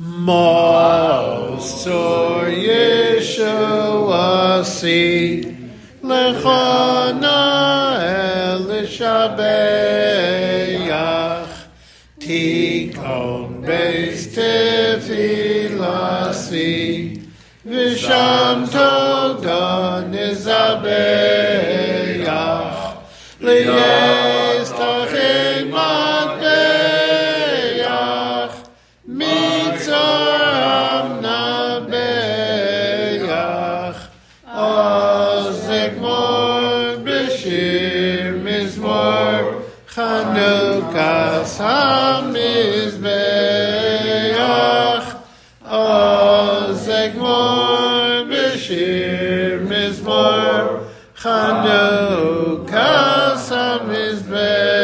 Master Yeshua si lechana elishabeyach tikon beis tefilasi visham toda nizabeyach leyeh az egmor b'shir mizmor Chanukas hamizbeach az egmor b'shir mizmor Chanukas hamizbeach